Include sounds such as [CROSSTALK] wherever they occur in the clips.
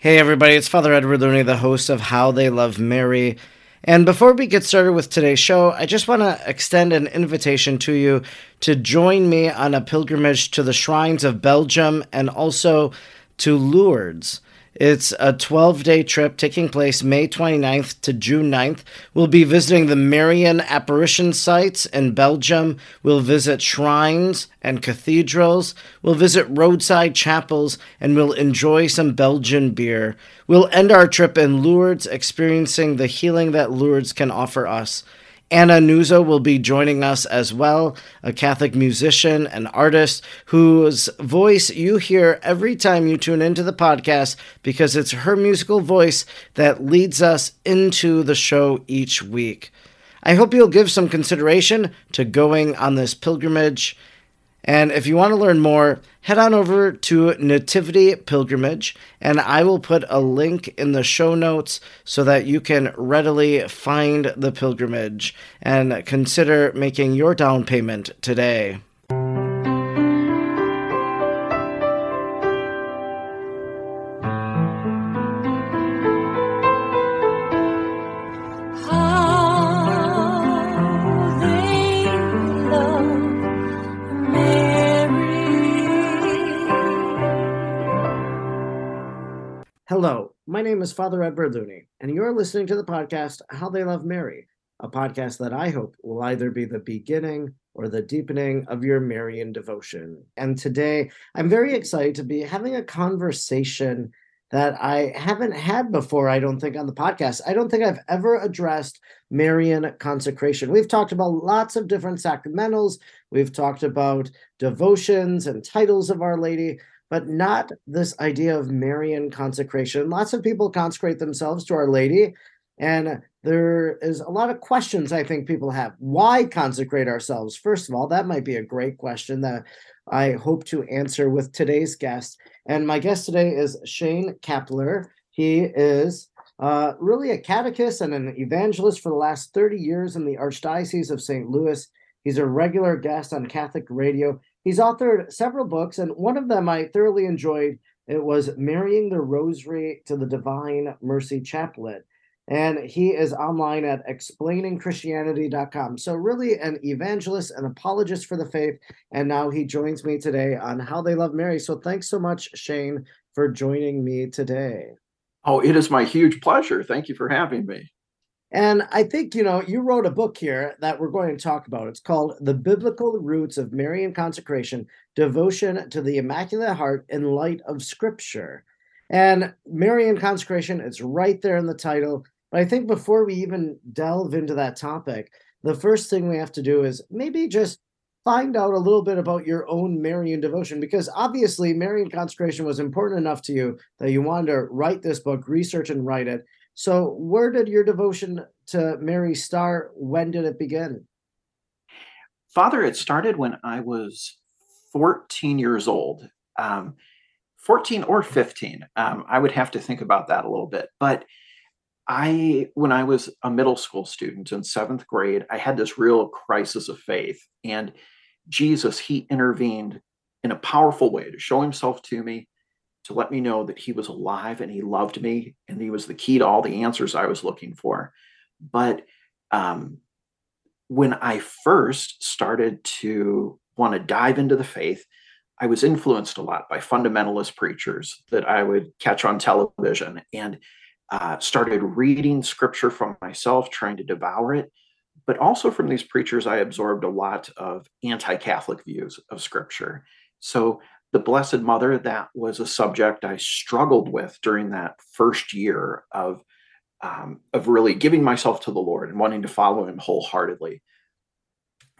Hey, everybody, it's Father Edward Looney, the host of How They Love Mary. And before we get started with today's show, I just want to extend an invitation to you to join me on a pilgrimage to the shrines of Belgium and also to Lourdes. It's a 12 day trip taking place May 29th to June 9th. We'll be visiting the Marian apparition sites in Belgium. We'll visit shrines and cathedrals. We'll visit roadside chapels and we'll enjoy some Belgian beer. We'll end our trip in Lourdes, experiencing the healing that Lourdes can offer us. Anna Nuzzo will be joining us as well, a Catholic musician and artist whose voice you hear every time you tune into the podcast because it's her musical voice that leads us into the show each week. I hope you'll give some consideration to going on this pilgrimage and if you want to learn more, head on over to Nativity Pilgrimage, and I will put a link in the show notes so that you can readily find the pilgrimage and consider making your down payment today. My name is Father Edward Looney, and you're listening to the podcast How They Love Mary, a podcast that I hope will either be the beginning or the deepening of your Marian devotion. And today, I'm very excited to be having a conversation that I haven't had before, I don't think, on the podcast. I don't think I've ever addressed Marian consecration. We've talked about lots of different sacramentals, we've talked about devotions and titles of Our Lady but not this idea of Marian consecration. Lots of people consecrate themselves to Our Lady, and there is a lot of questions I think people have. Why consecrate ourselves? First of all, that might be a great question that I hope to answer with today's guest. And my guest today is Shane Kapler. He is uh, really a catechist and an evangelist for the last 30 years in the Archdiocese of St. Louis. He's a regular guest on Catholic radio He's authored several books, and one of them I thoroughly enjoyed. It was Marrying the Rosary to the Divine Mercy Chaplet. And he is online at explainingchristianity.com. So, really, an evangelist, an apologist for the faith. And now he joins me today on How They Love Mary. So, thanks so much, Shane, for joining me today. Oh, it is my huge pleasure. Thank you for having me. And I think, you know, you wrote a book here that we're going to talk about. It's called The Biblical Roots of Marian Consecration Devotion to the Immaculate Heart in Light of Scripture. And Marian Consecration, it's right there in the title. But I think before we even delve into that topic, the first thing we have to do is maybe just find out a little bit about your own Marian devotion because obviously Marian consecration was important enough to you that you wanted to write this book, research and write it. So, where did your devotion to Mary start? When did it begin? Father, it started when I was 14 years old. Um, 14 or 15. Um, I would have to think about that a little bit. But I, when I was a middle school student in seventh grade, I had this real crisis of faith. And Jesus, he intervened in a powerful way to show himself to me to let me know that he was alive and he loved me and he was the key to all the answers I was looking for. But um, when I first started to want to dive into the faith, I was influenced a lot by fundamentalist preachers that I would catch on television and uh, started reading scripture from myself, trying to devour it. But also from these preachers, I absorbed a lot of anti Catholic views of scripture. So the Blessed Mother, that was a subject I struggled with during that first year of, um, of really giving myself to the Lord and wanting to follow Him wholeheartedly.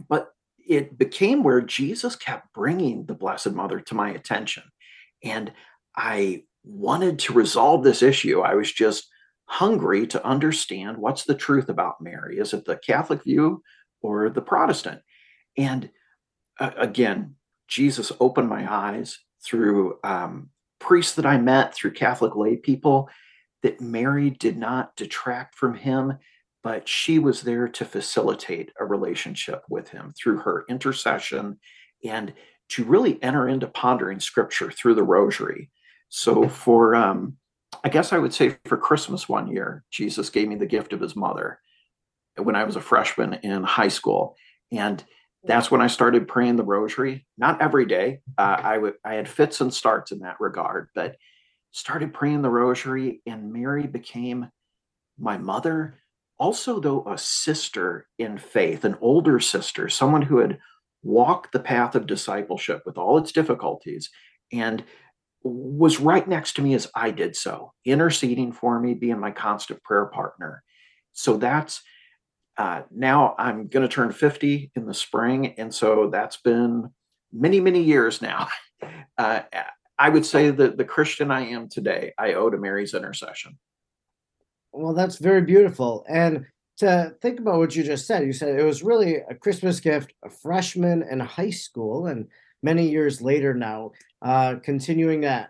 But it became where Jesus kept bringing the Blessed Mother to my attention. And I wanted to resolve this issue. I was just hungry to understand what's the truth about Mary. Is it the Catholic view or the Protestant? And uh, again, Jesus opened my eyes through um, priests that I met, through Catholic lay people, that Mary did not detract from him, but she was there to facilitate a relationship with him through her intercession and to really enter into pondering scripture through the rosary. So for um, I guess I would say for Christmas one year, Jesus gave me the gift of his mother when I was a freshman in high school. And that's when I started praying the rosary. Not every day. Uh, I would I had fits and starts in that regard, but started praying the rosary, and Mary became my mother. Also, though, a sister in faith, an older sister, someone who had walked the path of discipleship with all its difficulties, and was right next to me as I did so, interceding for me, being my constant prayer partner. So that's uh, now I'm going to turn 50 in the spring. And so that's been many, many years now. [LAUGHS] Uh, I would say that the Christian I am today, I owe to Mary's intercession. Well, that's very beautiful. And to think about what you just said, you said it was really a Christmas gift, a freshman in high school, and many years later now, uh, continuing to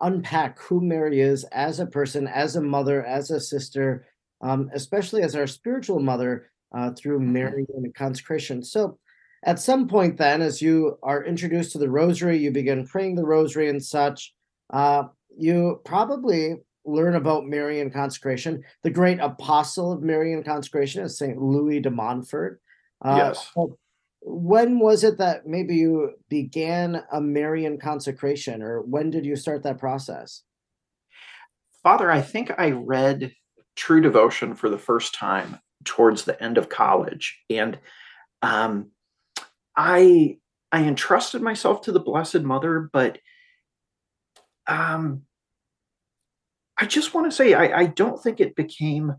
unpack who Mary is as a person, as a mother, as a sister, um, especially as our spiritual mother uh, through mm-hmm. Mary and consecration. So, at some point, then, as you are introduced to the Rosary, you begin praying the Rosary and such. Uh, you probably learn about Marian consecration. The great apostle of Marian consecration is Saint Louis de Montfort. Uh, yes. When was it that maybe you began a Marian consecration, or when did you start that process? Father, I think I read True Devotion for the first time towards the end of college, and um, I I entrusted myself to the Blessed Mother, but um, I just want to say I, I don't think it became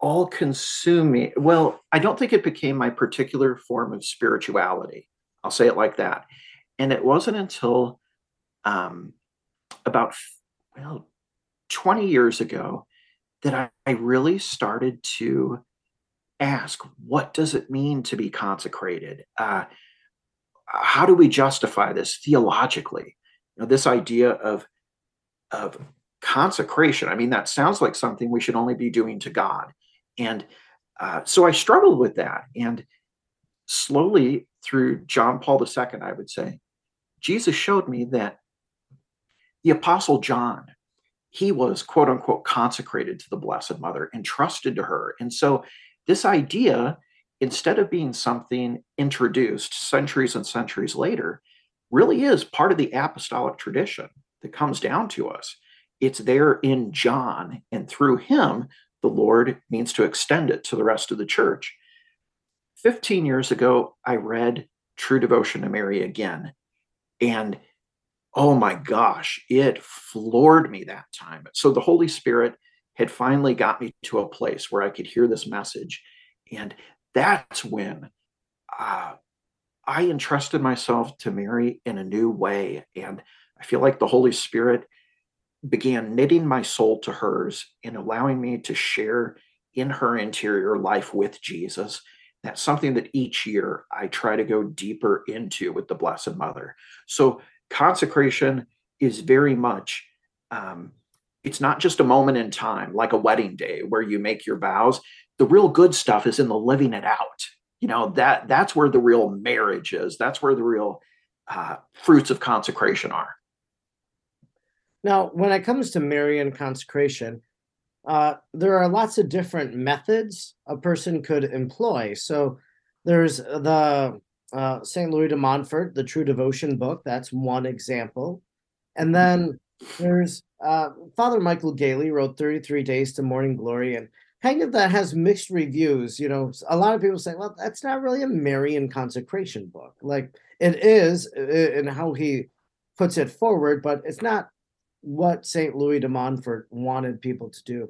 all consuming. Well, I don't think it became my particular form of spirituality. I'll say it like that. And it wasn't until um, about well 20 years ago that I, I really started to ask what does it mean to be consecrated? Uh, how do we justify this theologically? You know, this idea of of consecration i mean that sounds like something we should only be doing to god. And uh, so i struggled with that. And slowly through john paul ii i would say jesus showed me that the apostle john he was quote unquote consecrated to the blessed mother entrusted to her and so this idea, instead of being something introduced centuries and centuries later, really is part of the apostolic tradition that comes down to us. It's there in John, and through him, the Lord means to extend it to the rest of the church. 15 years ago, I read True Devotion to Mary again. And oh my gosh, it floored me that time. So the Holy Spirit had finally got me to a place where I could hear this message. And that's when uh, I entrusted myself to Mary in a new way. And I feel like the Holy Spirit began knitting my soul to hers and allowing me to share in her interior life with Jesus. That's something that each year I try to go deeper into with the Blessed Mother. So consecration is very much um, it's not just a moment in time like a wedding day where you make your vows. The real good stuff is in the living it out. You know that that's where the real marriage is. That's where the real uh, fruits of consecration are. Now when it comes to marian consecration uh, there are lots of different methods a person could employ. So there's the uh, st louis de montfort the true devotion book that's one example and then there's uh, Father Michael Gaitley wrote 33 Days to Morning Glory, and kind of that has mixed reviews. You know, a lot of people say, well, that's not really a Marian consecration book. Like it is in how he puts it forward, but it's not what St. Louis de Montfort wanted people to do.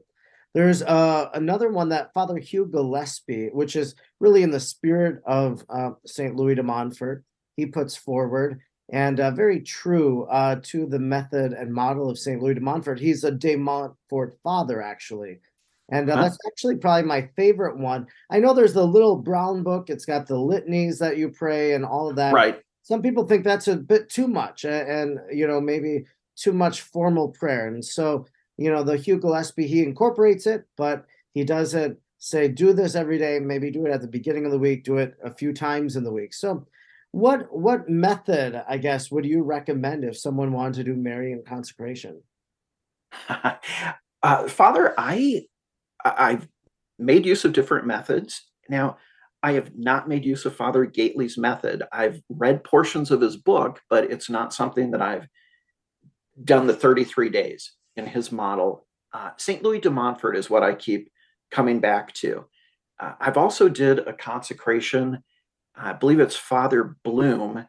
There's uh, another one that Father Hugh Gillespie, which is really in the spirit of uh, St. Louis de Montfort, he puts forward and uh, very true uh, to the method and model of St. Louis de Montfort. He's a de Montfort father, actually. And uh, huh? that's actually probably my favorite one. I know there's the little brown book, it's got the litanies that you pray and all of that. Right. Some people think that's a bit too much and, and you know, maybe too much formal prayer. And so, you know, the Hugh Gillespie, he incorporates it, but he doesn't say, do this every day, maybe do it at the beginning of the week, do it a few times in the week. So, what what method, I guess, would you recommend if someone wanted to do Marian consecration? [LAUGHS] uh, Father, I I've made use of different methods. Now, I have not made use of Father Gaitley's method. I've read portions of his book, but it's not something that I've done the 33 days in his model. Uh, St. Louis de Montfort is what I keep coming back to. Uh, I've also did a consecration. I believe it's Father Bloom,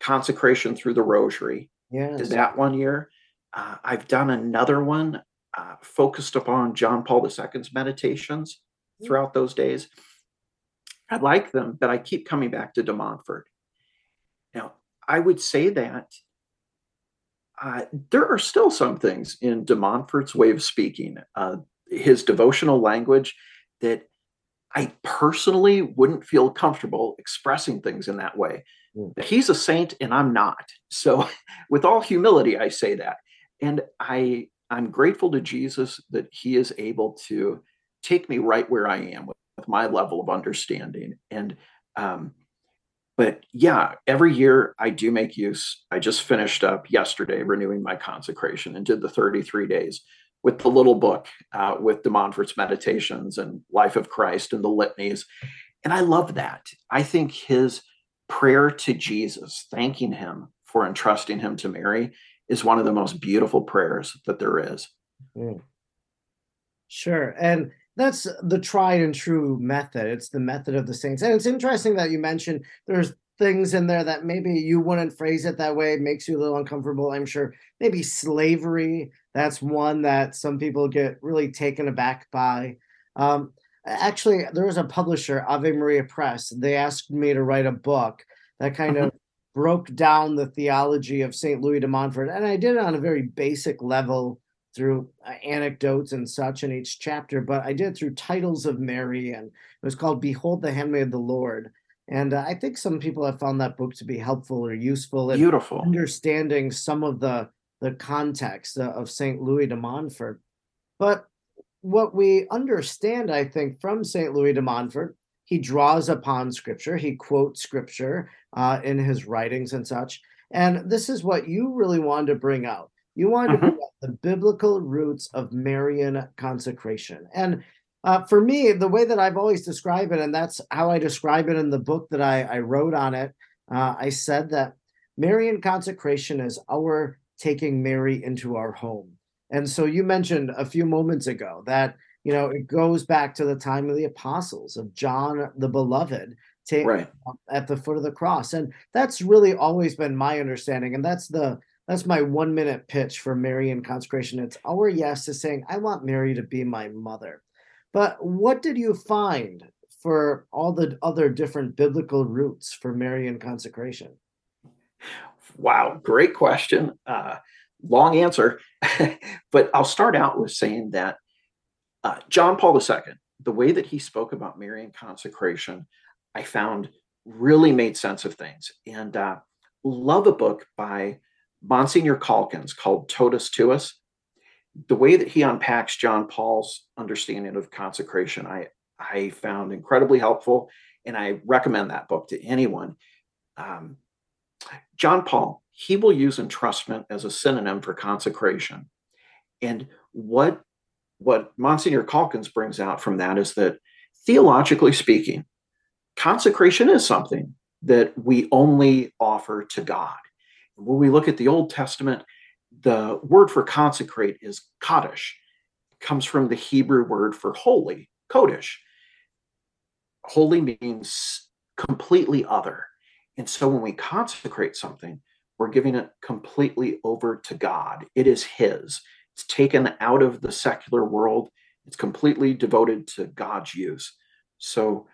consecration through the Rosary. Yeah, Did that one year. Uh, I've done another one uh, focused upon John Paul II's meditations throughout those days. I like them, but I keep coming back to De Montfort. Now, I would say that uh, there are still some things in De Montfort's way of speaking, uh, his devotional language, that I personally wouldn't feel comfortable expressing things in that way. Mm. He's a saint and I'm not. So, [LAUGHS] with all humility, I say that. And I I'm grateful to Jesus that he is able to take me right where I am with, with my level of understanding. And um, but yeah, every year I do make use. I just finished up yesterday renewing my consecration and did the 33 days with the little book uh, with De Montfort's meditations and Life of Christ and the litanies. And I love that. I think his prayer to Jesus, thanking him for entrusting him to Mary, is one of the most beautiful prayers that there is. Mm. Sure. And that's the tried and true method. It's the method of the saints. And it's interesting that you mentioned there's things in there that maybe you wouldn't phrase it that way. It makes you a little uncomfortable, I'm sure. Maybe slavery. That's one that some people get really taken aback by. Um, actually, there was a publisher, Ave Maria Press. They asked me to write a book that kind of broke down the theology of St. Louis de Montfort. And I did it on a very basic level through uh, anecdotes and such in each chapter, but I did through titles of Mary, and it was called Behold the Handmaid of the Lord. And uh, I think some people have found that book to be helpful or useful in Beautiful. understanding some of the the context uh, of St. Louis de Montfort. But what we understand, I think, from St. Louis de Montfort, he draws upon scripture, he quotes scripture uh, in his writings and such. And this is what you really wanted to bring out you want mm-hmm. to bring the biblical roots of Marian consecration. And uh, for me, the way that I've always described it, and that's how I describe it in the book that I, I wrote on it, uh, I said that Marian consecration is our taking Mary into our home. And so you mentioned a few moments ago that you know it goes back to the time of the apostles of John the Beloved right. at the foot of the cross, and that's really always been my understanding, and that's the that's my one minute pitch for Mary Marian consecration. It's our yes to saying, I want Mary to be my mother. But what did you find for all the other different biblical roots for Mary Marian consecration? Wow, great question. Uh, long answer. [LAUGHS] but I'll start out with saying that uh, John Paul II, the way that he spoke about Mary Marian consecration, I found really made sense of things. And uh, love a book by Monsignor Calkins called Totus Tuus. The way that he unpacks John Paul's understanding of consecration, I, I found incredibly helpful, and I recommend that book to anyone. Um, John Paul, he will use entrustment as a synonym for consecration. And what, what Monsignor Calkins brings out from that is that theologically speaking, consecration is something that we only offer to God when we look at the Old Testament, the word for consecrate is kaddish. Comes from the Hebrew word for holy, kodesh. Holy means completely other. And so when we consecrate something, we're giving it completely over to God. It is His. It's taken out of the secular world. It's completely devoted to God's use. So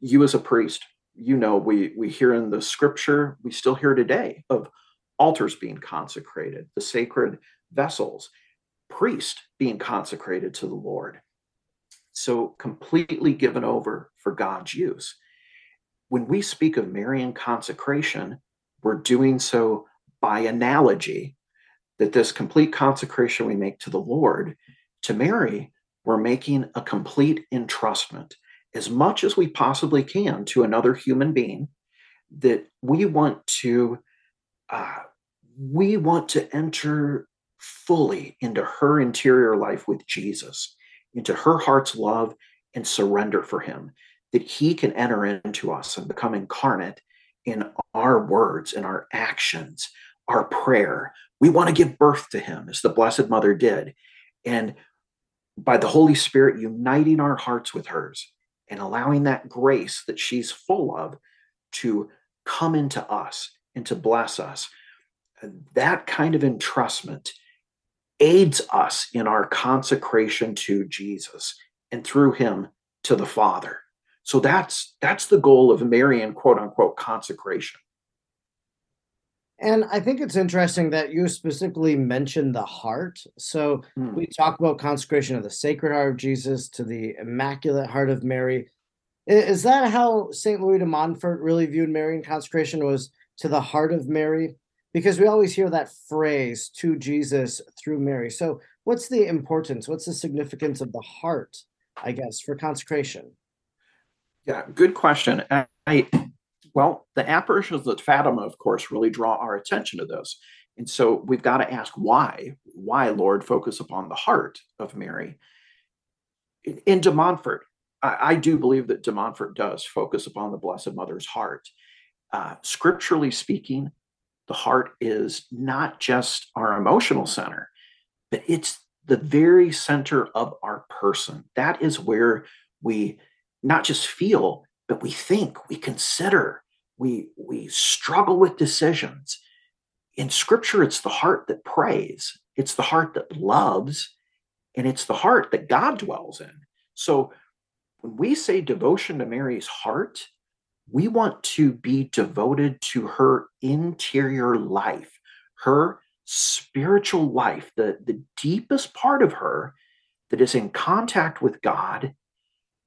you as a priest, you know, we we hear in the scripture, we still hear today of altars being consecrated, the sacred vessels, priest being consecrated to the Lord. So completely given over for God's use. When we speak of Marian consecration, we're doing so by analogy that this complete consecration we make to the Lord, to Mary, we're making a complete entrustment as much as we possibly can to another human being that we want to uh, we want to enter fully into her interior life with Jesus, into her heart's love and surrender for him, that he can enter into us and become incarnate in our words and our actions, our prayer. We want to give birth to him as the Blessed Mother did. And by the Holy Spirit uniting our hearts with hers and allowing that grace that she's full of to come into us and to bless us, that kind of entrustment aids us in our consecration to Jesus and through him to the Father. So that's that's the goal of Marian quote unquote consecration. And I think it's interesting that you specifically mentioned the heart. So mm. we talk about consecration of the Sacred Heart of Jesus to the Immaculate Heart of Mary. Is that how St. Louis de Montfort really viewed Marian consecration was to the heart of Mary? Because we always hear that phrase to Jesus through Mary. So what's the importance? What's the significance of the heart, I guess, for consecration? Yeah, good question. I well, the apparitions at Fatima, of course, really draw our attention to this. And so we've got to ask why. Why, Lord, focus upon the heart of Mary? In De Montfort, I, I do believe that De Montfort does focus upon the Blessed Mother's heart. Uh, scripturally speaking, the heart is not just our emotional center, but it's the very center of our person. That is where we not just feel, but we think, we consider, we we struggle with decisions in scripture it's the heart that prays it's the heart that loves and it's the heart that god dwells in so when we say devotion to mary's heart we want to be devoted to her interior life her spiritual life the, the deepest part of her that is in contact with god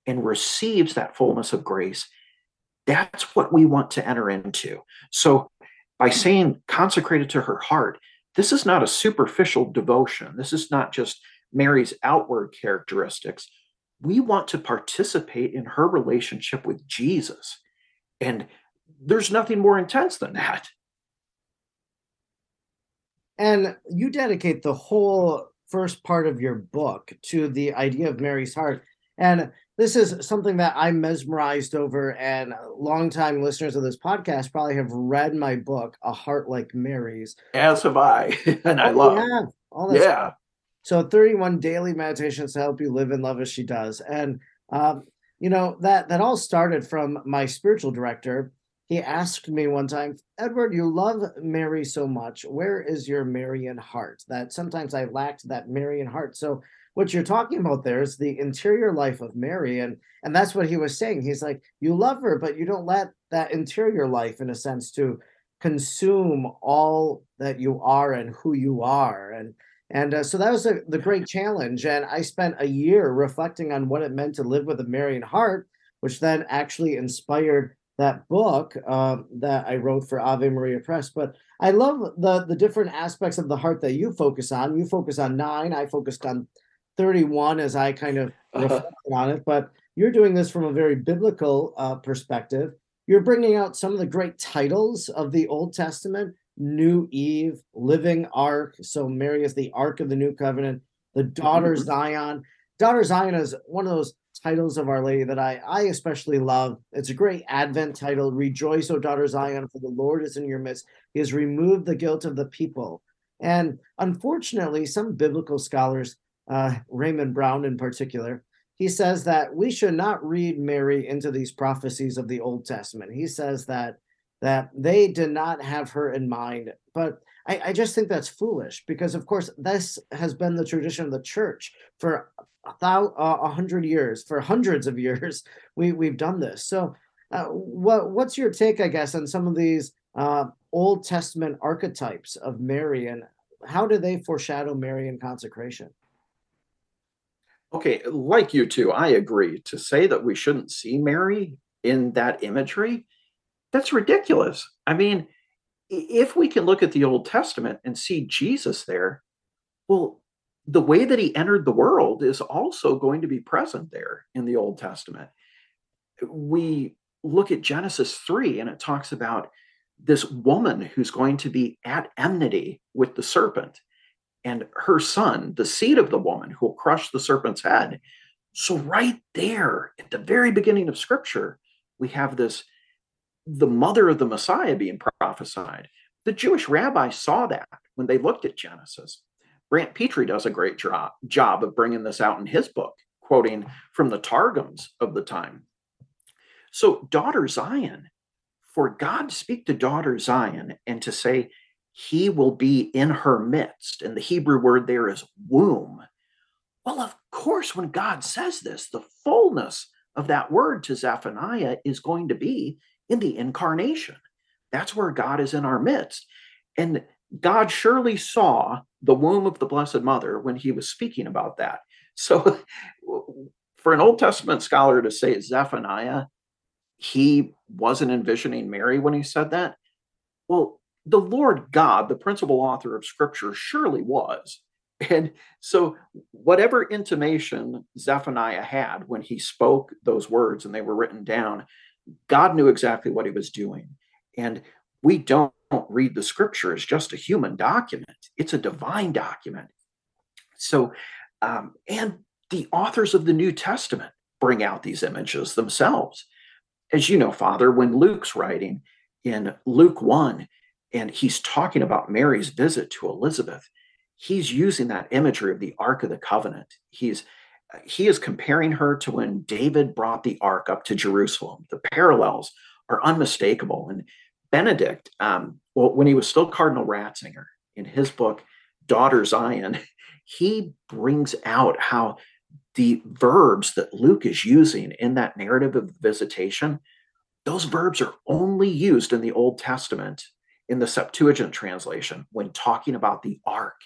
and receives that fullness of grace that's what we want to enter into. So, by saying consecrated to her heart, this is not a superficial devotion. This is not just Mary's outward characteristics. We want to participate in her relationship with Jesus. And there's nothing more intense than that. And you dedicate the whole first part of your book to the idea of Mary's heart. And this is something that I'm mesmerized over, and longtime listeners of this podcast probably have read my book, A Heart Like Mary's. As have I, [LAUGHS] and I oh, love. Yeah, all yeah. Stuff. So 31 daily meditations to help you live and love as she does, and um, you know that that all started from my spiritual director. He asked me one time, Edward, you love Mary so much. Where is your Marian heart? That sometimes I lacked that Marian heart. So what you're talking about there is the interior life of Mary, and and that's what he was saying. He's like, you love her, but you don't let that interior life, in a sense, to consume all that you are and who you are, and and uh, so that was a, the great challenge. And I spent a year reflecting on what it meant to live with a Marian heart, which then actually inspired that book uh, that I wrote for Ave Maria Press. But I love the the different aspects of the heart that you focus on. You focus on nine. I focused on 31 as I kind of [LAUGHS] uh-huh. on it, but you're doing this from a very biblical uh, perspective. You're bringing out some of the great titles of the Old Testament New Eve, Living Ark. So Mary is the Ark of the New Covenant, the Daughter mm-hmm. Zion. Daughter Zion is one of those titles of Our Lady that I, I especially love. It's a great Advent title Rejoice, O daughter Zion, for the Lord is in your midst. He has removed the guilt of the people. And unfortunately, some biblical scholars uh, Raymond Brown in particular, he says that we should not read Mary into these prophecies of the Old Testament. He says that that they did not have her in mind, but I, I just think that's foolish because, of course, this has been the tradition of the church for a, thou- a hundred years, for hundreds of years. [LAUGHS] We we've done this. So, uh, what what's your take, I guess, on some of these uh, Old Testament archetypes of Mary and how do they foreshadow Marian consecration? Okay, like you two, I agree. To say that we shouldn't see Mary in that imagery, that's ridiculous. I mean, if we can look at the Old Testament and see Jesus there, well, the way that he entered the world is also going to be present there in the Old Testament. We look at Genesis 3 and it talks about this woman who's going to be at enmity with the serpent. and her son, the seed of the woman who will crush the serpent's head. So, right there at the very beginning of scripture, we have this the mother of the Messiah being prophesied. The Jewish rabbis saw that when they looked at Genesis. Brant Pitre does a great job, job of bringing this out in his book, quoting from the Targums of the time. So, daughter Zion, for God to speak to daughter Zion and to say, he will be in her midst. And the Hebrew word there is womb. Well, of course, when God says this, the fullness of that word to Zephaniah is going to be in the incarnation. That's where God is in our midst. And God surely saw the womb of the Blessed Mother when he was speaking about that. [LAUGHS] So, for an Old Testament scholar to say Zephaniah, he wasn't envisioning Mary when he said that. Well, the Lord God, the principal author of Scripture, surely was. [LAUGHS] And so, whatever intimation Zephaniah had when he spoke those words and they were written down, God knew exactly what he was doing. And we don't read the scripture as just a human document, it's a divine document. So, um, and the authors of the New Testament bring out these images themselves. As you know, Father, when Luke's writing in Luke 1, and he's talking about Mary's visit to Elizabeth, he's using that imagery of the Ark of the Covenant. He's he is comparing her to when David brought the ark up to Jerusalem. The parallels are unmistakable. And Benedict, um, well, when he was still Cardinal Ratzinger, in his book, Daughter Zion, [LAUGHS] he brings out how the verbs that Luke is using in that narrative of the visitation, those verbs are only used in the Old Testament in the Septuagint translation when talking about the ark.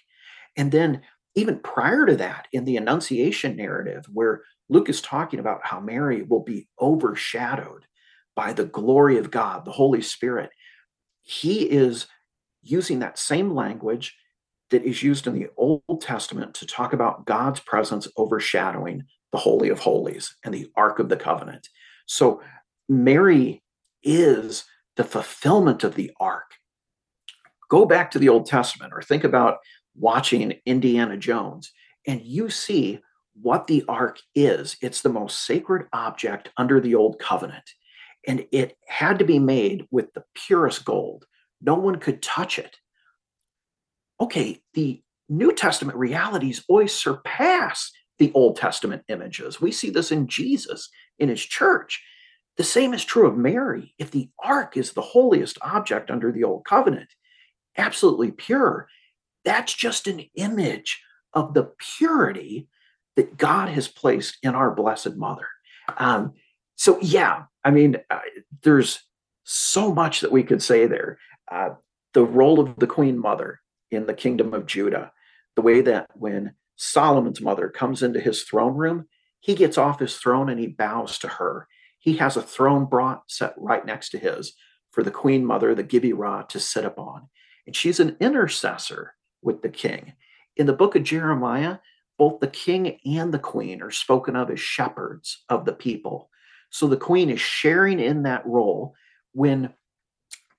And then even prior to that, in the Annunciation narrative, where Luke is talking about how Mary will be overshadowed by the glory of God, the Holy Spirit, he is using that same language that is used in the Old Testament to talk about God's presence overshadowing the Holy of Holies and the Ark of the Covenant. So Mary is the fulfillment of the Ark. Go back to the Old Testament or think about watching Indiana Jones, and you see what the ark is. It's the most sacred object under the old covenant, and it had to be made with the purest gold. No one could touch it. Okay, the New Testament realities always surpass the Old Testament images. We see this in Jesus, in his church. The same is true of Mary. If the ark is the holiest object under the old covenant, absolutely pure, that's just an image of the purity that God has placed in our Blessed Mother. Um, so, yeah, I mean, uh, there's so much that we could say there. Uh, the role of the Queen Mother in the kingdom of Judah, the way that when Solomon's mother comes into his throne room, he gets off his throne and he bows to her. He has a throne brought set right next to his for the Queen Mother, the Gebirah, to sit upon. And she's an intercessor with the king. In the book of Jeremiah, both the king and the queen are spoken of as shepherds of the people. So the queen is sharing in that role when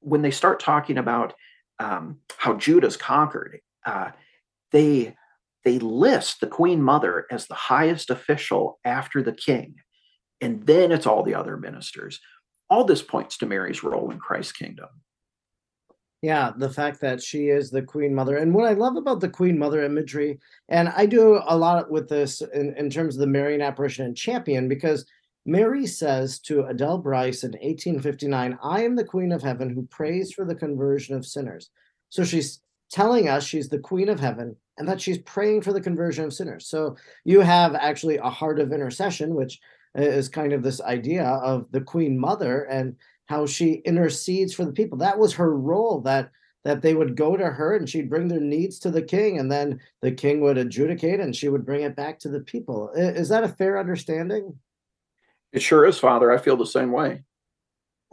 when they start talking about um, how Judah's conquered. Uh, they they list the queen mother as the highest official after the king, and then it's all the other ministers. All this points to Mary's role in Christ's kingdom. Yeah, the fact that she is the Queen Mother. And what I love about the Queen Mother imagery, and I do a lot with this in, in terms of the Marian apparition and Champion, because Mary says to Adele Brise in 1859, I am the Queen of Heaven who prays for the conversion of sinners. So she's telling us she's the Queen of Heaven and that she's praying for the conversion of sinners. So you have actually a heart of intercession, which is kind of this idea of the Queen Mother. And how she intercedes for the people. That was her role that that they would go to her and she'd bring their needs to the king and then the king would adjudicate and she would bring it back to the people. Is that a fair understanding? It sure is, Father. I feel the same way.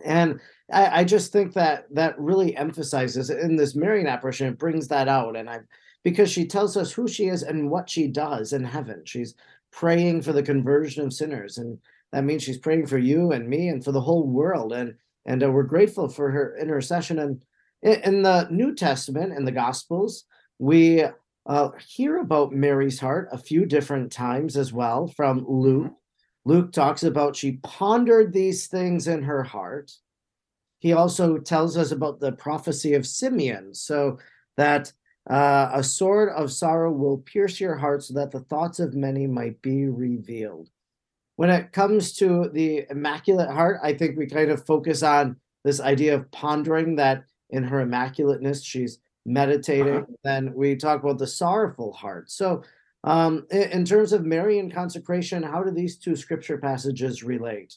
And I, I just think that that really emphasizes in this Marian apparition, it brings that out. And I because she tells us who she is and what she does in heaven. She's praying for the conversion of sinners. And that means she's praying for you and me and for the whole world. And and uh, we're grateful for her intercession. And in, the New Testament and the Gospels, we uh, hear about Mary's heart a few different times as well from Luke. Mm-hmm. Luke talks about she pondered these things in her heart. He also tells us about the prophecy of Simeon, so that uh, a sword of sorrow will pierce your heart so that the thoughts of many might be revealed. When it comes to the Immaculate Heart, I think we kind of focus on this idea of pondering that in her immaculateness, she's meditating. Uh-huh. Then we talk about the sorrowful heart. So, um, in, terms of Mary Marian consecration, how do these two scripture passages relate?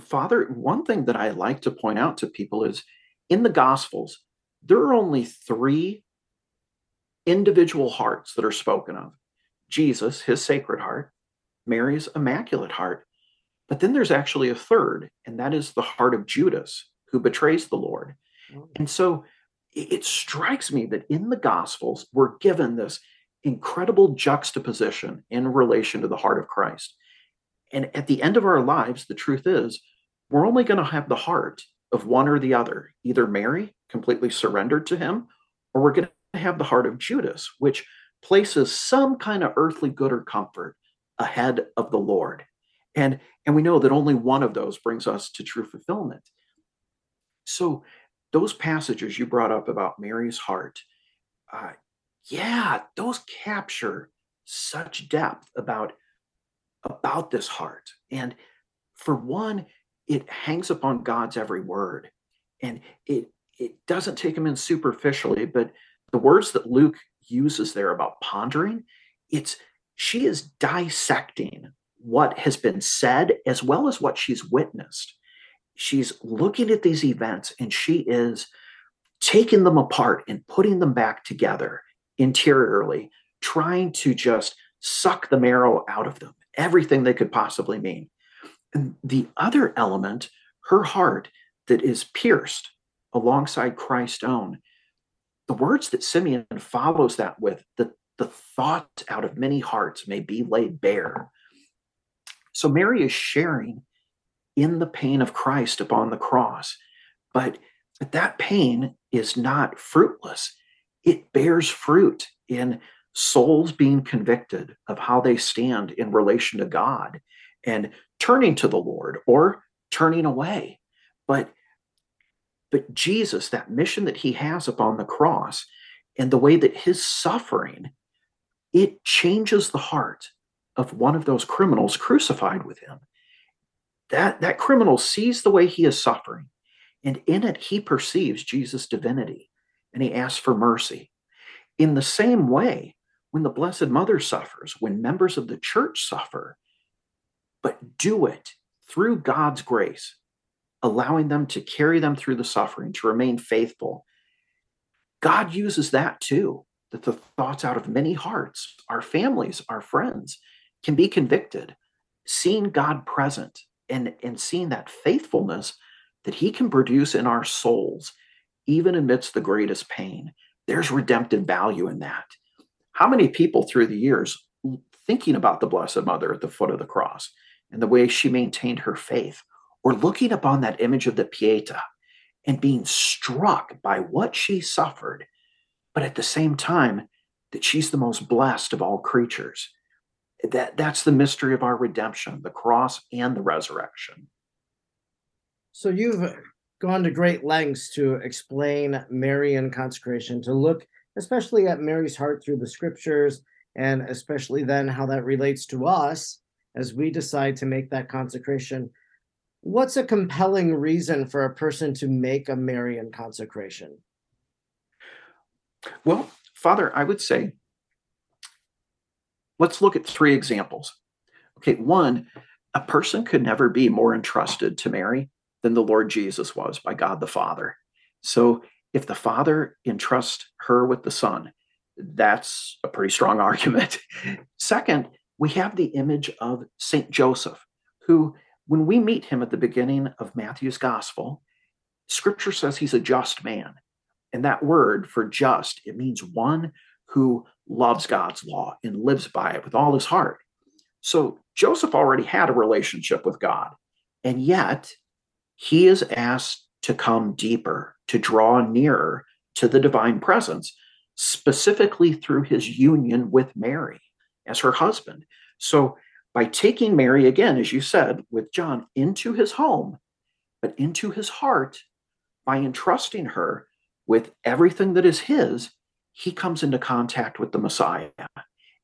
Father, one thing that I like to point out to people is in the Gospels, there are only three individual hearts that are spoken of Jesus, his sacred heart, Mary's immaculate heart. But then there's actually a third, and that is the heart of Judas, who betrays the Lord. Oh. And so it strikes me that in the Gospels, we're given this incredible juxtaposition in relation to the heart of Christ. And at the end of our lives, the truth is, we're only going to have the heart of one or the other, either Mary, completely surrendered to him, or we're going to have the heart of Judas, which places some kind of earthly good or comfort ahead of the Lord. And, and we know that only one of those brings us to true fulfillment. So, those passages you brought up about Mary's heart, uh, yeah, those capture such depth about about this heart. And for one, it hangs upon God's every word. And it it doesn't take them in superficially, but the words that Luke uses there about pondering, it's she is dissecting what has been said as well as what she's witnessed. She's looking at these events and she is taking them apart and putting them back together interiorly, trying to just suck the marrow out of them, everything they could possibly mean. And the other element, her heart that is pierced alongside Christ's own, the words that Simeon follows that with, the, the thought out of many hearts may be laid bare. So Mary is sharing in the pain of Christ upon the cross, but that pain is not fruitless. It bears fruit in souls being convicted of how they stand in relation to God and turning to the Lord or turning away. But but Jesus, that mission that he has upon the cross and the way that his suffering, it changes the heart of one of those criminals crucified with him. That, that criminal sees the way he is suffering, and in it he perceives Jesus' divinity and he asks for mercy. In the same way, when the Blessed Mother suffers, when members of the church suffer, but do it through God's grace, allowing them to carry them through the suffering, to remain faithful. God uses that too, that the thoughts out of many hearts, our families, our friends, can be convicted, seeing God present and, and seeing that faithfulness that He can produce in our souls, even amidst the greatest pain. There's redemptive value in that. How many people through the years thinking about the Blessed Mother at the foot of the cross and the way she maintained her faith or looking upon that image of the Pieta and being struck by what she suffered, but at the same time, that she's the most blessed of all creatures. That, that's the mystery of our redemption, the cross and the resurrection. So you've gone to great lengths to explain Marian consecration, to look especially at Mary's heart through the scriptures, and especially then how that relates to us as we decide to make that consecration what's a compelling reason for a person to make a Marian consecration? Well, Father, I would say let's look at three examples. Okay, one, a person could never be more entrusted to Mary than the Lord Jesus was by God the Father. So if the Father entrusts her with the Son, that's a pretty strong [LAUGHS] argument. Second, we have the image of Saint Joseph, who when we meet him at the beginning of Matthew's gospel, scripture says he's a just man. And that word for just, it means one who loves God's law and lives by it with all his heart. So Joseph already had a relationship with God. And yet he is asked to come deeper, to draw nearer to the divine presence specifically through his union with Mary as her husband. So, by taking Mary, again, as you said, with John into his home, but into his heart, by entrusting her with everything that is his, he comes into contact with the Messiah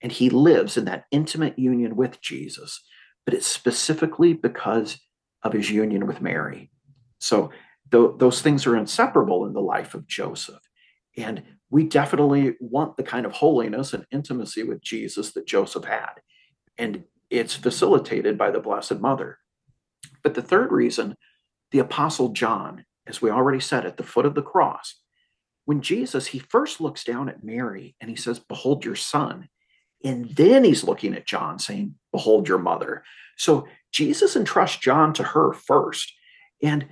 and he lives in that intimate union with Jesus. But it's specifically because of his union with Mary. So th- those things are inseparable in the life of Joseph. And we definitely want the kind of holiness and intimacy with Jesus that Joseph had. And it's facilitated by the Blessed Mother. But the third reason, the Apostle John, as we already said, at the foot of the cross, when Jesus, he first looks down at Mary and he says, Behold your son. And then he's looking at John saying, Behold your mother. So Jesus entrusts John to her first. And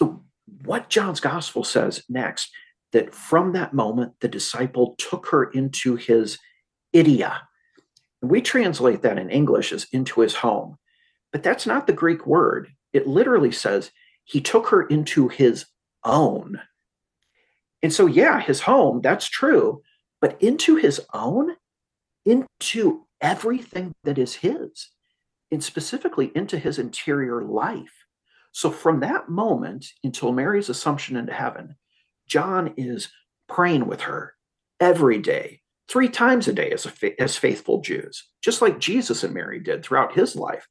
the, what John's gospel says next, that from that moment, the disciple took her into his idia. And we translate that in English as into his home. But that's not the Greek word. It literally says he took her into his own. And so, yeah, his home, that's true. But into his own, into everything that is his, and specifically into his interior life. So, from that moment until Mary's assumption into heaven, John is praying with her every day, three times a day as, a, as faithful Jews, just like Jesus and Mary did throughout his life.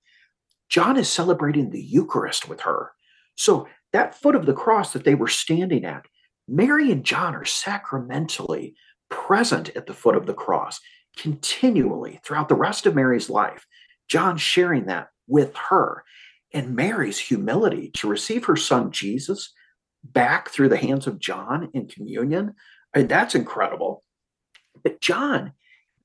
John is celebrating the Eucharist with her. So, that foot of the cross that they were standing at, Mary and John are sacramentally present at the foot of the cross continually throughout the rest of Mary's life. John sharing that with her. And Mary's humility to receive her son Jesus back through the hands of John in communion, I mean, that's incredible. But John,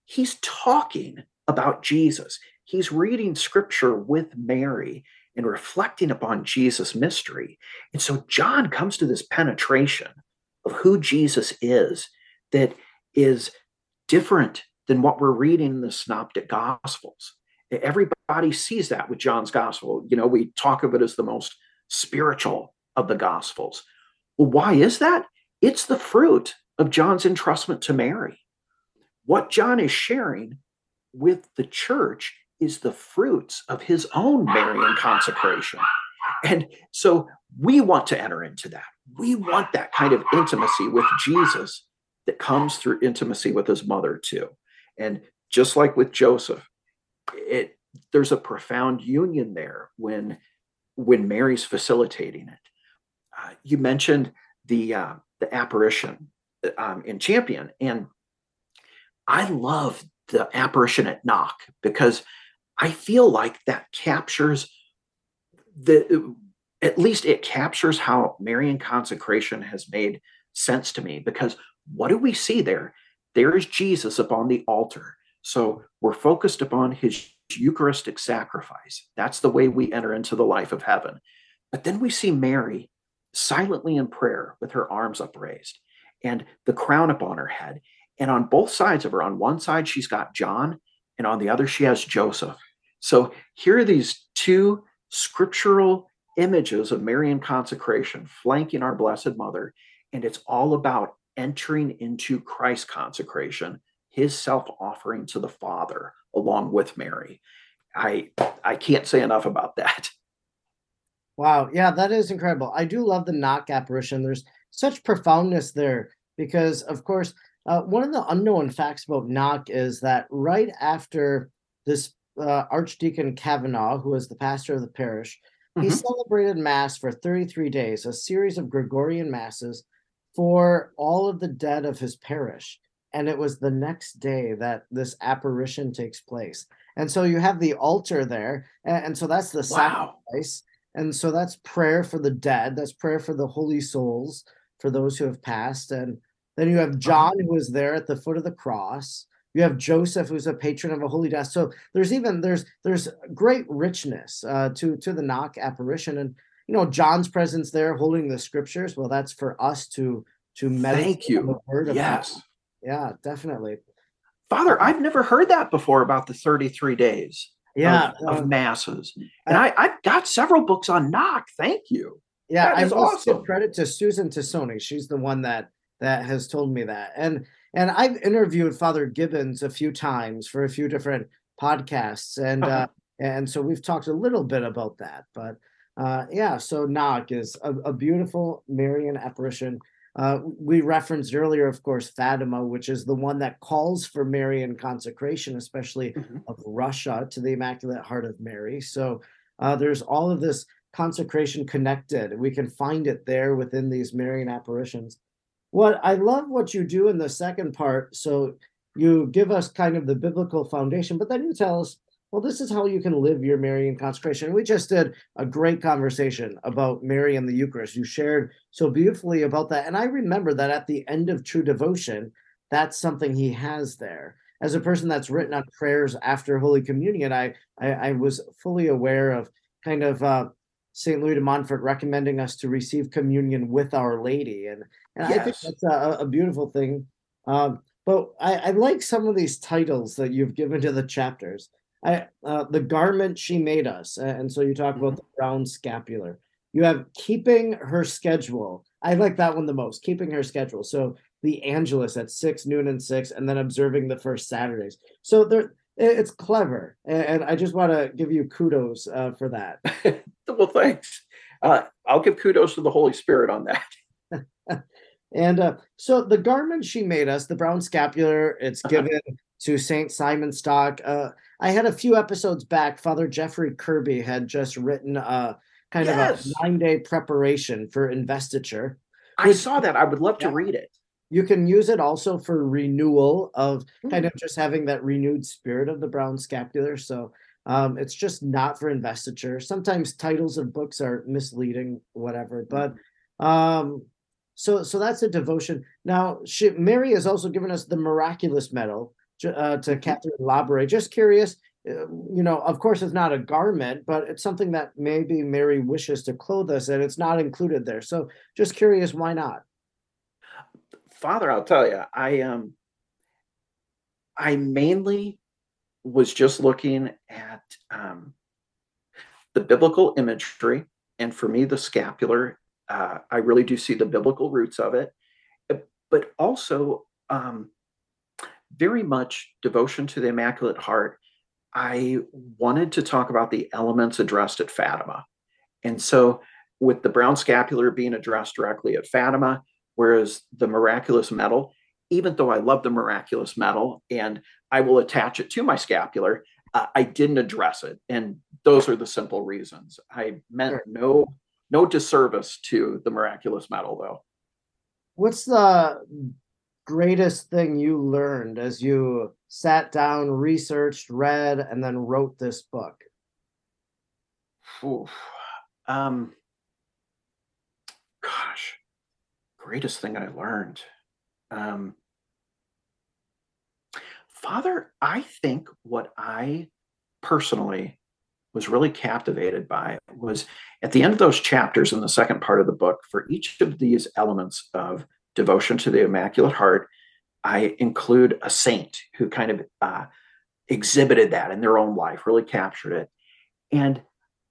he's talking about Jesus. He's reading scripture with Mary and reflecting upon Jesus' mystery. And so John comes to this penetration of who Jesus is that is different than what we're reading in the synoptic gospels. Everybody sees that with John's gospel. You know, we talk of it as the most spiritual of the gospels. Well, why is that? It's the fruit of John's entrustment to Mary. What John is sharing with the church is the fruits of his own Marian consecration. And so we want to enter into that. We want that kind of intimacy with Jesus that comes through intimacy with his mother, too. And just like with Joseph, it there's a profound union there when when Mary's facilitating it. Uh, you mentioned the uh, the apparition um, in Champion, and I love the apparition at Knock because I feel like that captures the at least it captures how Marian consecration has made sense to me because what do we see there? There is Jesus upon the altar. So we're focused upon his Eucharistic sacrifice. That's the way we enter into the life of heaven. But then we see Mary silently in prayer with her arms upraised and the crown upon her head. And on both sides of her, on one side, she's got John, and on the other, she has Joseph. So here are these two scriptural images of Marian consecration flanking our Blessed Mother. And it's all about entering into Christ's consecration, his self offering to the Father along with Mary. I I can't say enough about that. Wow, yeah, that is incredible. I do love the knock apparition. There's such profoundness there because, of course, uh, one of the unknown facts about knock is that right after this uh, Archdeacon Cavanagh, who was the pastor of the parish, mm-hmm. he celebrated Mass for 33 days, a series of Gregorian Masses for all of the dead of his parish. And it was the next day that this apparition takes place. And so you have the altar there. And, and so that's the wow. sacrifice. And so that's prayer for the dead. That's prayer for the holy souls, for those who have passed. And then you have John, who was there at the foot of the cross. You have Joseph, who's a patron of a holy death. So there's even there's there's great richness uh, to to the knock apparition, and you know John's presence there, holding the scriptures. Well, that's for us to to meditate Thank you. on the word. yes. God. Yeah, definitely. Father, I've never heard that before about the 33 days yeah, of, of masses. And I, I've got several books on knock. Thank you. Yeah, I must awesome. give credit to Susan Tassone. She's the one that that has told me that. And and I've interviewed Father Gibbons a few times for a few different podcasts, and uh-huh. uh, and so we've talked a little bit about that. But uh, yeah, so Knock is a, a beautiful Marian apparition. Uh, we referenced earlier, of course, Fatima, which is the one that calls for Marian consecration, especially mm-hmm. of Russia to the Immaculate Heart of Mary. So uh, there's all of this consecration connected. We can find it there within these Marian apparitions. What I love what you do in the second part. So you give us kind of the biblical foundation, but then you tell us well, this is how you can live your Marian consecration. We just did a great conversation about Mary and the Eucharist. You shared so beautifully about that. And I remember that at the end of True Devotion, that's something he has there. As a person that's written on prayers after Holy Communion, I, I, I was fully aware of kind of uh, St. Louis de Montfort recommending us to receive communion with Our Lady. And, and yes. I think that's a, a beautiful thing. Um, but I, I like some of these titles that you've given to the chapters. I, uh, the garment she made us. And so you talk about mm-hmm. the brown scapular. You have keeping her schedule. I like that one the most, keeping her schedule. So the Angelus at six, noon, and six, and then observing the first Saturdays. So there, it's clever, and I just want to give you kudos uh, for that. [LAUGHS] well, thanks. Uh, I'll give kudos to the Holy Spirit on that. [LAUGHS] and uh, so the garment she made us, the brown scapular, it's uh-huh. given to Saint Simon Stock. Uh, I had a few episodes back. Father Jeffrey Kirby had just written a kind yes. of a nine day preparation for investiture. I saw that. I would love yeah. to read it. You can use it also for renewal of mm-hmm. kind of just having that renewed spirit of the brown scapular. So um, it's just not for investiture. Sometimes titles of books are misleading, whatever. But um, so so that's a devotion. Now, she, Mary has also given us the miraculous medal, uh, to mm-hmm. Catherine Labouré. Just curious, uh, you know, of course, it's not a garment, but it's something that maybe Mary wishes to clothe us, and it's not included there. So, just curious, why not? Father, I'll tell you, I um, I mainly was just looking at um, the biblical imagery, and for me, the scapular. Uh, I really do see the biblical roots of it, but also um, very much devotion to the Immaculate Heart, I wanted to talk about the elements addressed at Fatima. And so, with the brown scapular being addressed directly at Fatima, whereas the miraculous medal, even though I love the miraculous medal and I will attach it to my scapular, uh, I didn't address it. And those are the simple reasons. I meant no no disservice to the miraculous medal though. What's the greatest thing you learned as you sat down, researched, read, and then wrote this book? Oof. Um, gosh, greatest thing I learned. Um, Father, I think what I personally was really captivated by was at the end of those chapters in the second part of the book, for each of these elements of devotion to the Immaculate Heart, I include a saint who kind of uh, exhibited that in their own life, really captured it. And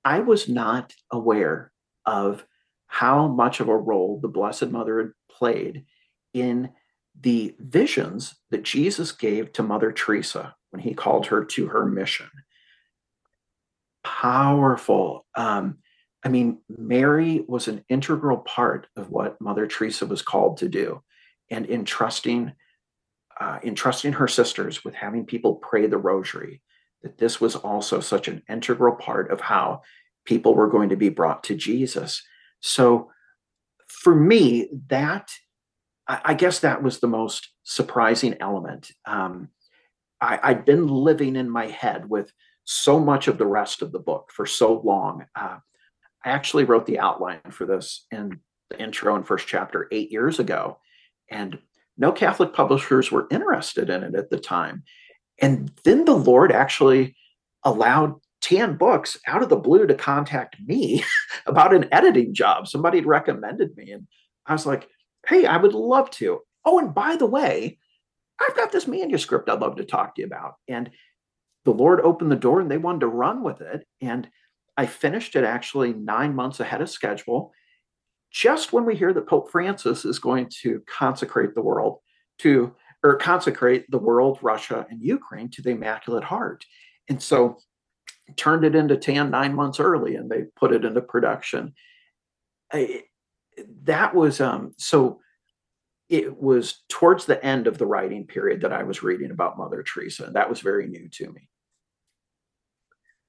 I was not aware of how much of a role the Blessed Mother had played in the visions that Jesus gave to Mother Teresa when he called her to her mission. Powerful. Um, I mean, Mary was an integral part of what Mother Teresa was called to do, and entrusting, uh, entrusting her sisters with having people pray the Rosary. That this was also such an integral part of how people were going to be brought to Jesus. So, for me, that I, guess that was the most surprising element. Um, I, I'd been living in my head with so much of the rest of the book for so long. Uh, I actually wrote the outline for this in the intro and first chapter eight years ago, and no Catholic publishers were interested in it at the time. And then the Lord actually allowed Tan Books out of the blue to contact me [LAUGHS] about an editing job. Somebody had recommended me, and I was like, "Hey, I would love to." Oh, and by the way, I've got this manuscript I'd love to talk to you about. And the Lord opened the door, and they wanted to run with it. And I finished it actually nine months ahead of schedule, just when we hear that Pope Francis is going to consecrate the world to, or consecrate the world, Russia, and Ukraine to the Immaculate Heart. And so turned it into tan nine months early and they put it into production. I, that was um, so it was towards the end of the writing period that I was reading about Mother Teresa. That was very new to me.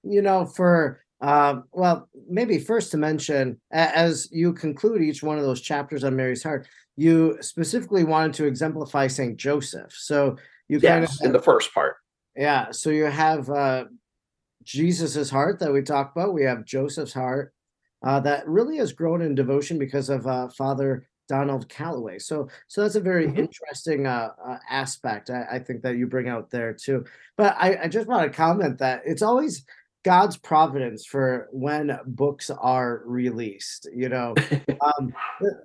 You know, for uh, well, maybe first to mention, as you conclude each one of those chapters on Mary's heart, you specifically wanted to exemplify Saint Joseph. So you yes, kind of in the first part. Yeah. So you have uh, Jesus's heart that we talked about. We have Joseph's heart uh, that really has grown in devotion because of uh, Father Donald Calloway. So, so that's a very mm-hmm. interesting uh, uh, aspect I, I, think that you bring out there too. But I, I just want to comment that it's always God's providence for when books are released, you know. [LAUGHS] um,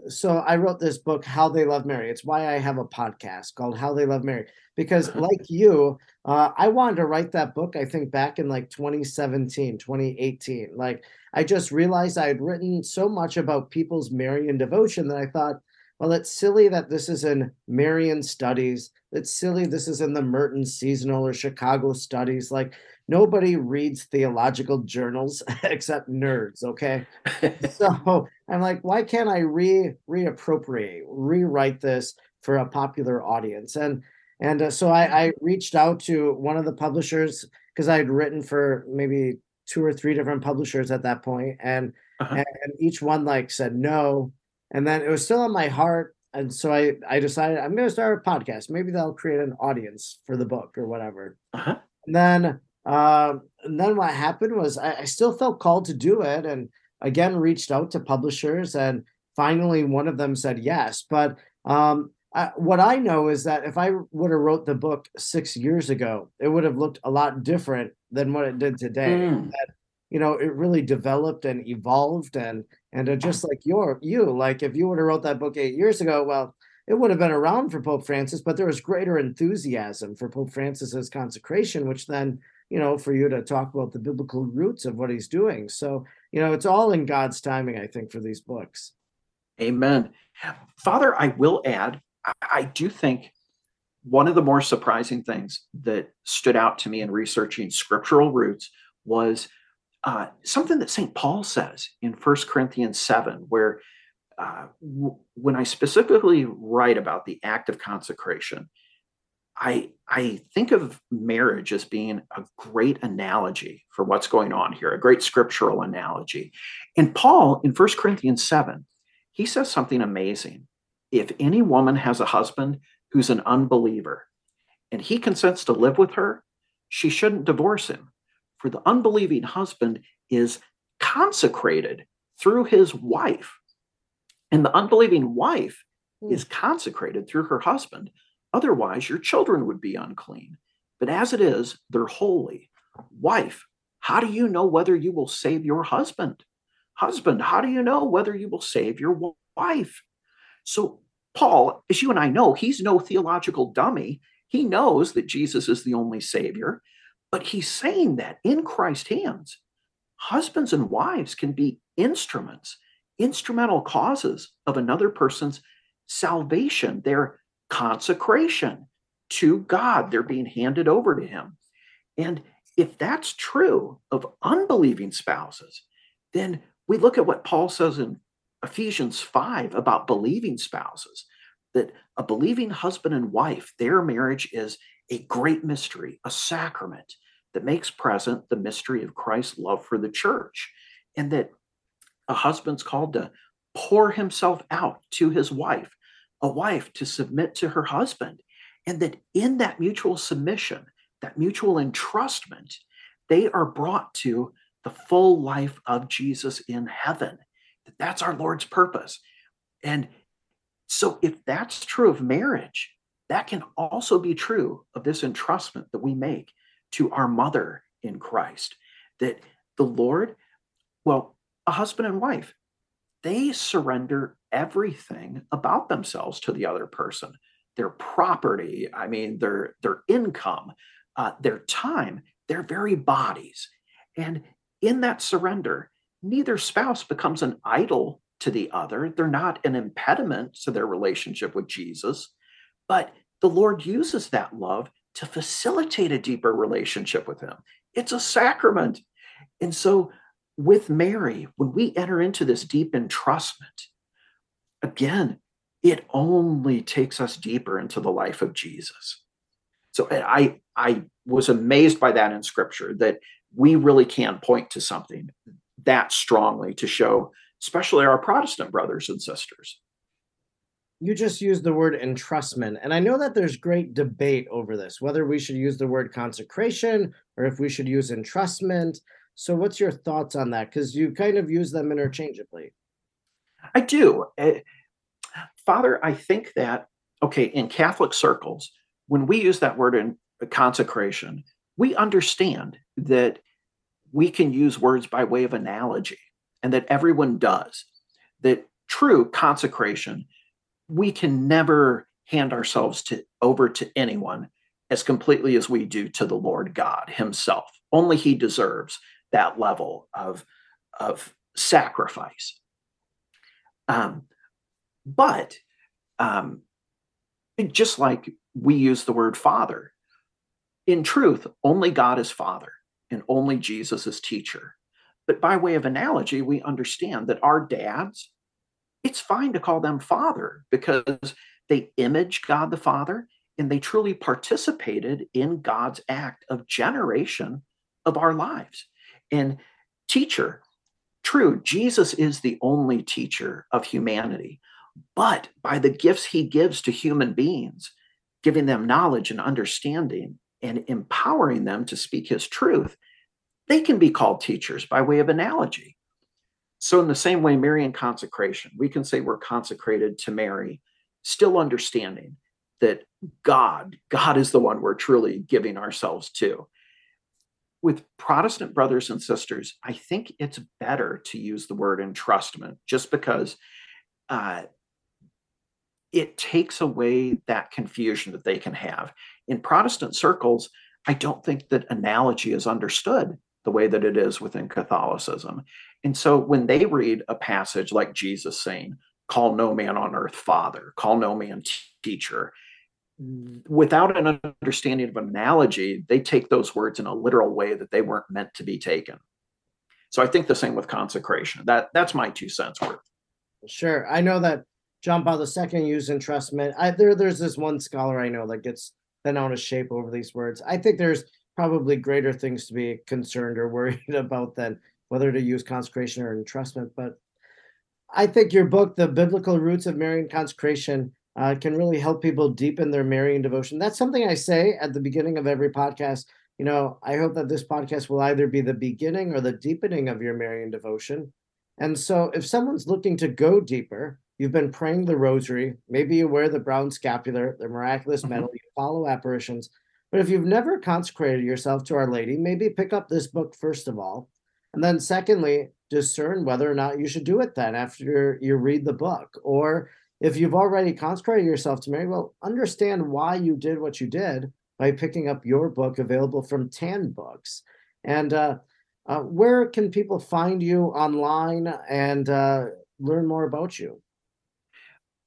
so I wrote this book, How They Love Mary. It's why I have a podcast called How They Love Mary, because [LAUGHS] like you, uh, I wanted to write that book, I think back in like 2017, 2018. Like I just realized I had written so much about people's Marian devotion that I thought, well, it's silly that this is in Marian studies. It's silly this is in the Merton seasonal or Chicago studies. Like nobody reads theological journals [LAUGHS] except nerds okay so i'm like why can't i re reappropriate rewrite this for a popular audience and and uh, so I, I reached out to one of the publishers because i had written for maybe two or three different publishers at that point and, uh-huh. and each one like said no and then it was still on my heart and so I, I decided I'm going to start a podcast. Maybe that'll create an audience for the book or whatever. Uh-huh. And then um, and then what happened was I, I, still felt called to do it, and again reached out to publishers, and finally one of them said yes. But um, I, what I know is that if I would have wrote the book six years ago, it would have looked a lot different than what it did today. Mm. That, you know, it really developed and evolved, and and uh, just like your you, like if you would have wrote that book eight years ago, well, it would have been around for Pope Francis, but there was greater enthusiasm for Pope Francis's consecration, which then you know, for you to talk about the biblical roots of what he's doing. So, you know, it's all in God's timing, I think, for these books. Amen. Father, I will add, I do think one of the more surprising things that stood out to me in researching scriptural roots was uh, something that St. Paul says in First Corinthians 7, where uh, w- when I specifically write about the act of consecration, I I think of marriage as being a great analogy for what's going on here, a great scriptural analogy. And Paul in 1 Corinthians 7, he says something amazing. If any woman has a husband who's an unbeliever and he consents to live with her, she shouldn't divorce him. For the unbelieving husband is consecrated through his wife. And the unbelieving wife mm. is consecrated through her husband Otherwise, your children would be unclean. But as it is, they're holy. Wife, how do you know whether you will save your husband? Husband, how do you know whether you will save your wife? So, Paul, as you and I know, he's no theological dummy. He knows that Jesus is the only Savior, but he's saying that in Christ's hands, husbands and wives can be instruments, instrumental causes of another person's salvation. They're consecration to God. They're being handed over to Him. And if that's true of unbelieving spouses, then we look at what Paul says in Ephesians 5 about believing spouses that a believing husband and wife, their marriage is a great mystery, a sacrament that makes present the mystery of Christ's love for the church. And that a husband's called to pour himself out to his wife a wife to submit to her husband. And that in that mutual submission, that mutual entrustment, they are brought to the full life of Jesus in heaven. That that's our Lord's purpose. And so if that's true of marriage, that can also be true of this entrustment that we make to our mother in Christ. That the Lord, well, a husband and wife, they surrender everything about themselves to the other person their property i mean their their income uh, their time their very bodies and in that surrender neither spouse becomes an idol to the other they're not an impediment to their relationship with jesus but the Lord uses that love to facilitate a deeper relationship with Him. It's a sacrament. And so, with Mary, when we enter into this deep entrustment, again, it only takes us deeper into the life of Jesus. So I I was amazed by that in scripture that we really can point to something that strongly to show especially our Protestant brothers and sisters. You just used the word entrustment, and I know that there's great debate over this, whether we should use the word consecration or if we should use entrustment. So, what's your thoughts on that? Because you kind of use them interchangeably. I do. Uh, Father, I think that, okay, in Catholic circles, when we use that word in consecration, we understand that we can use words by way of analogy and that everyone does. That true consecration, we can never hand ourselves to over to anyone as completely as we do to the Lord God Himself. Only He deserves that level of, of sacrifice. Um, but um, just like we use the word father, in truth, only God is father and only Jesus is teacher. But by way of analogy, we understand that our dads, it's fine to call them father because they image God the Father and they truly participated in God's act of generation of our lives. And teacher, true, Jesus is the only teacher of humanity, but by the gifts he gives to human beings, giving them knowledge and understanding and empowering them to speak his truth, they can be called teachers by way of analogy. So, in the same way, Marian consecration, we can say we're consecrated to Mary, still understanding that God, God is the one we're truly giving ourselves to. With Protestant brothers and sisters, I think it's better to use the word entrustment just because uh, it takes away that confusion that they can have. In Protestant circles, I don't think that analogy is understood the way that it is within Catholicism. And so when they read a passage like Jesus saying, call no man on earth father, call no man teacher, without an understanding of analogy, they take those words in a literal way that they weren't meant to be taken. So I think the same with consecration. That that's my two cents worth. Sure. I know that John Paul II used entrustment. I there there's this one scholar I know that gets bent out of shape over these words. I think there's probably greater things to be concerned or worried [LAUGHS] about than whether to use consecration or entrustment. But I think your book, The Biblical Roots of Marian Consecration, uh, can really help people deepen their Marian devotion. That's something I say at the beginning of every podcast. You know, I hope that this podcast will either be the beginning or the deepening of your Marian devotion. And so, if someone's looking to go deeper, you've been praying the rosary, maybe you wear the brown scapular, the miraculous mm-hmm. medal, you follow apparitions. But if you've never consecrated yourself to Our Lady, maybe pick up this book first of all. And then, secondly, discern whether or not you should do it then after you read the book. Or if you've already consecrated yourself to Mary, well, understand why you did what you did by picking up your book available from Tan Books. And uh, uh, where can people find you online and uh, learn more about you?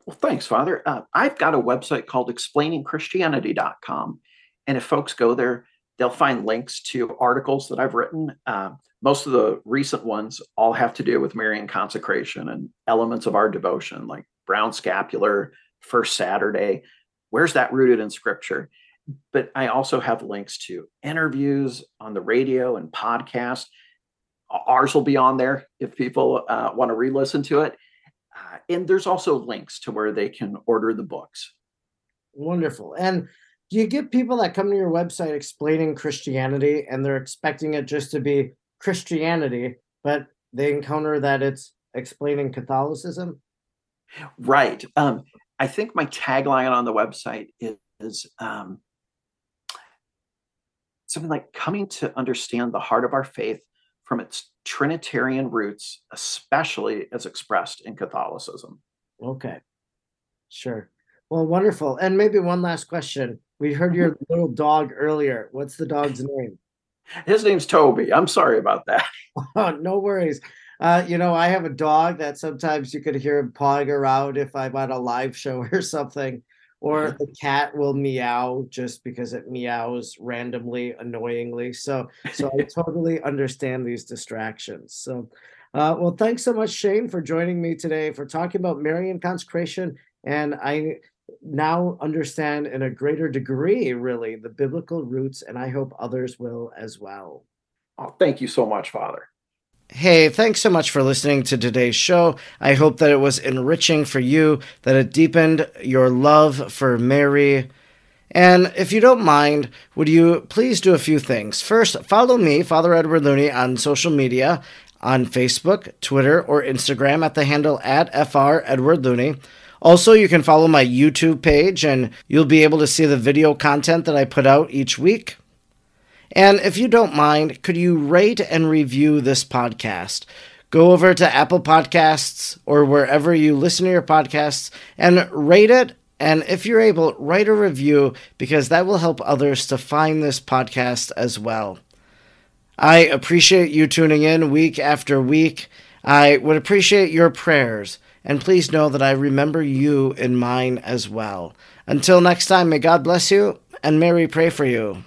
Well, thanks, Father. Uh, I've got a website called explainingchristianity.com. And if folks go there, they'll find links to articles that I've written. Uh, most of the recent ones all have to do with Marian consecration and elements of our devotion, like brown scapular, first Saturday. Where's that rooted in scripture? But I also have links to interviews on the radio and podcast. Ours will be on there if people uh, want to re listen to it. Uh, and there's also links to where they can order the books. Wonderful. And do you get people that come to your website explaining Christianity and they're expecting it just to be Christianity, but they encounter that it's explaining Catholicism? Right. Um, I think my tagline on the website is, um, something like coming to understand the heart of our faith from its Trinitarian roots, especially as expressed in Catholicism. Okay. Sure. Well, wonderful. And maybe one last question. We heard your mm-hmm. little dog earlier. What's the dog's name? His name's Toby. I'm sorry about that. Oh, [LAUGHS] no worries. Uh, you know, I have a dog that sometimes you could hear him pawing around if I'm on a live show [LAUGHS] or something. or the cat will meow just because it meows randomly, annoyingly. So, so I [LAUGHS] totally understand these distractions. So, uh, well, thanks so much, Shane, for joining me today for talking about Marian consecration. And I now understand in a greater degree, really, the biblical roots, and I hope others will as well. Oh, thank you so much, Father. Hey, thanks so much for listening to today's show. I hope that it was enriching for you, that it deepened your love for Mary. And if you don't mind, would you please do a few things? First, follow me, Father Edward Looney, on social media on Facebook, Twitter, or Instagram at the handle at FR Edward Looney. Also, you can follow my YouTube page and you'll be able to see the video content that I put out each week. And if you don't mind, could you rate and review this podcast? Go over to Apple Podcasts or wherever you listen to your podcasts and rate it. And if you're able, write a review because that will help others to find this podcast as well. I appreciate you tuning in week after week. I would appreciate your prayers. And please know that I remember you in mine as well. Until next time, may God bless you and Mary pray for you.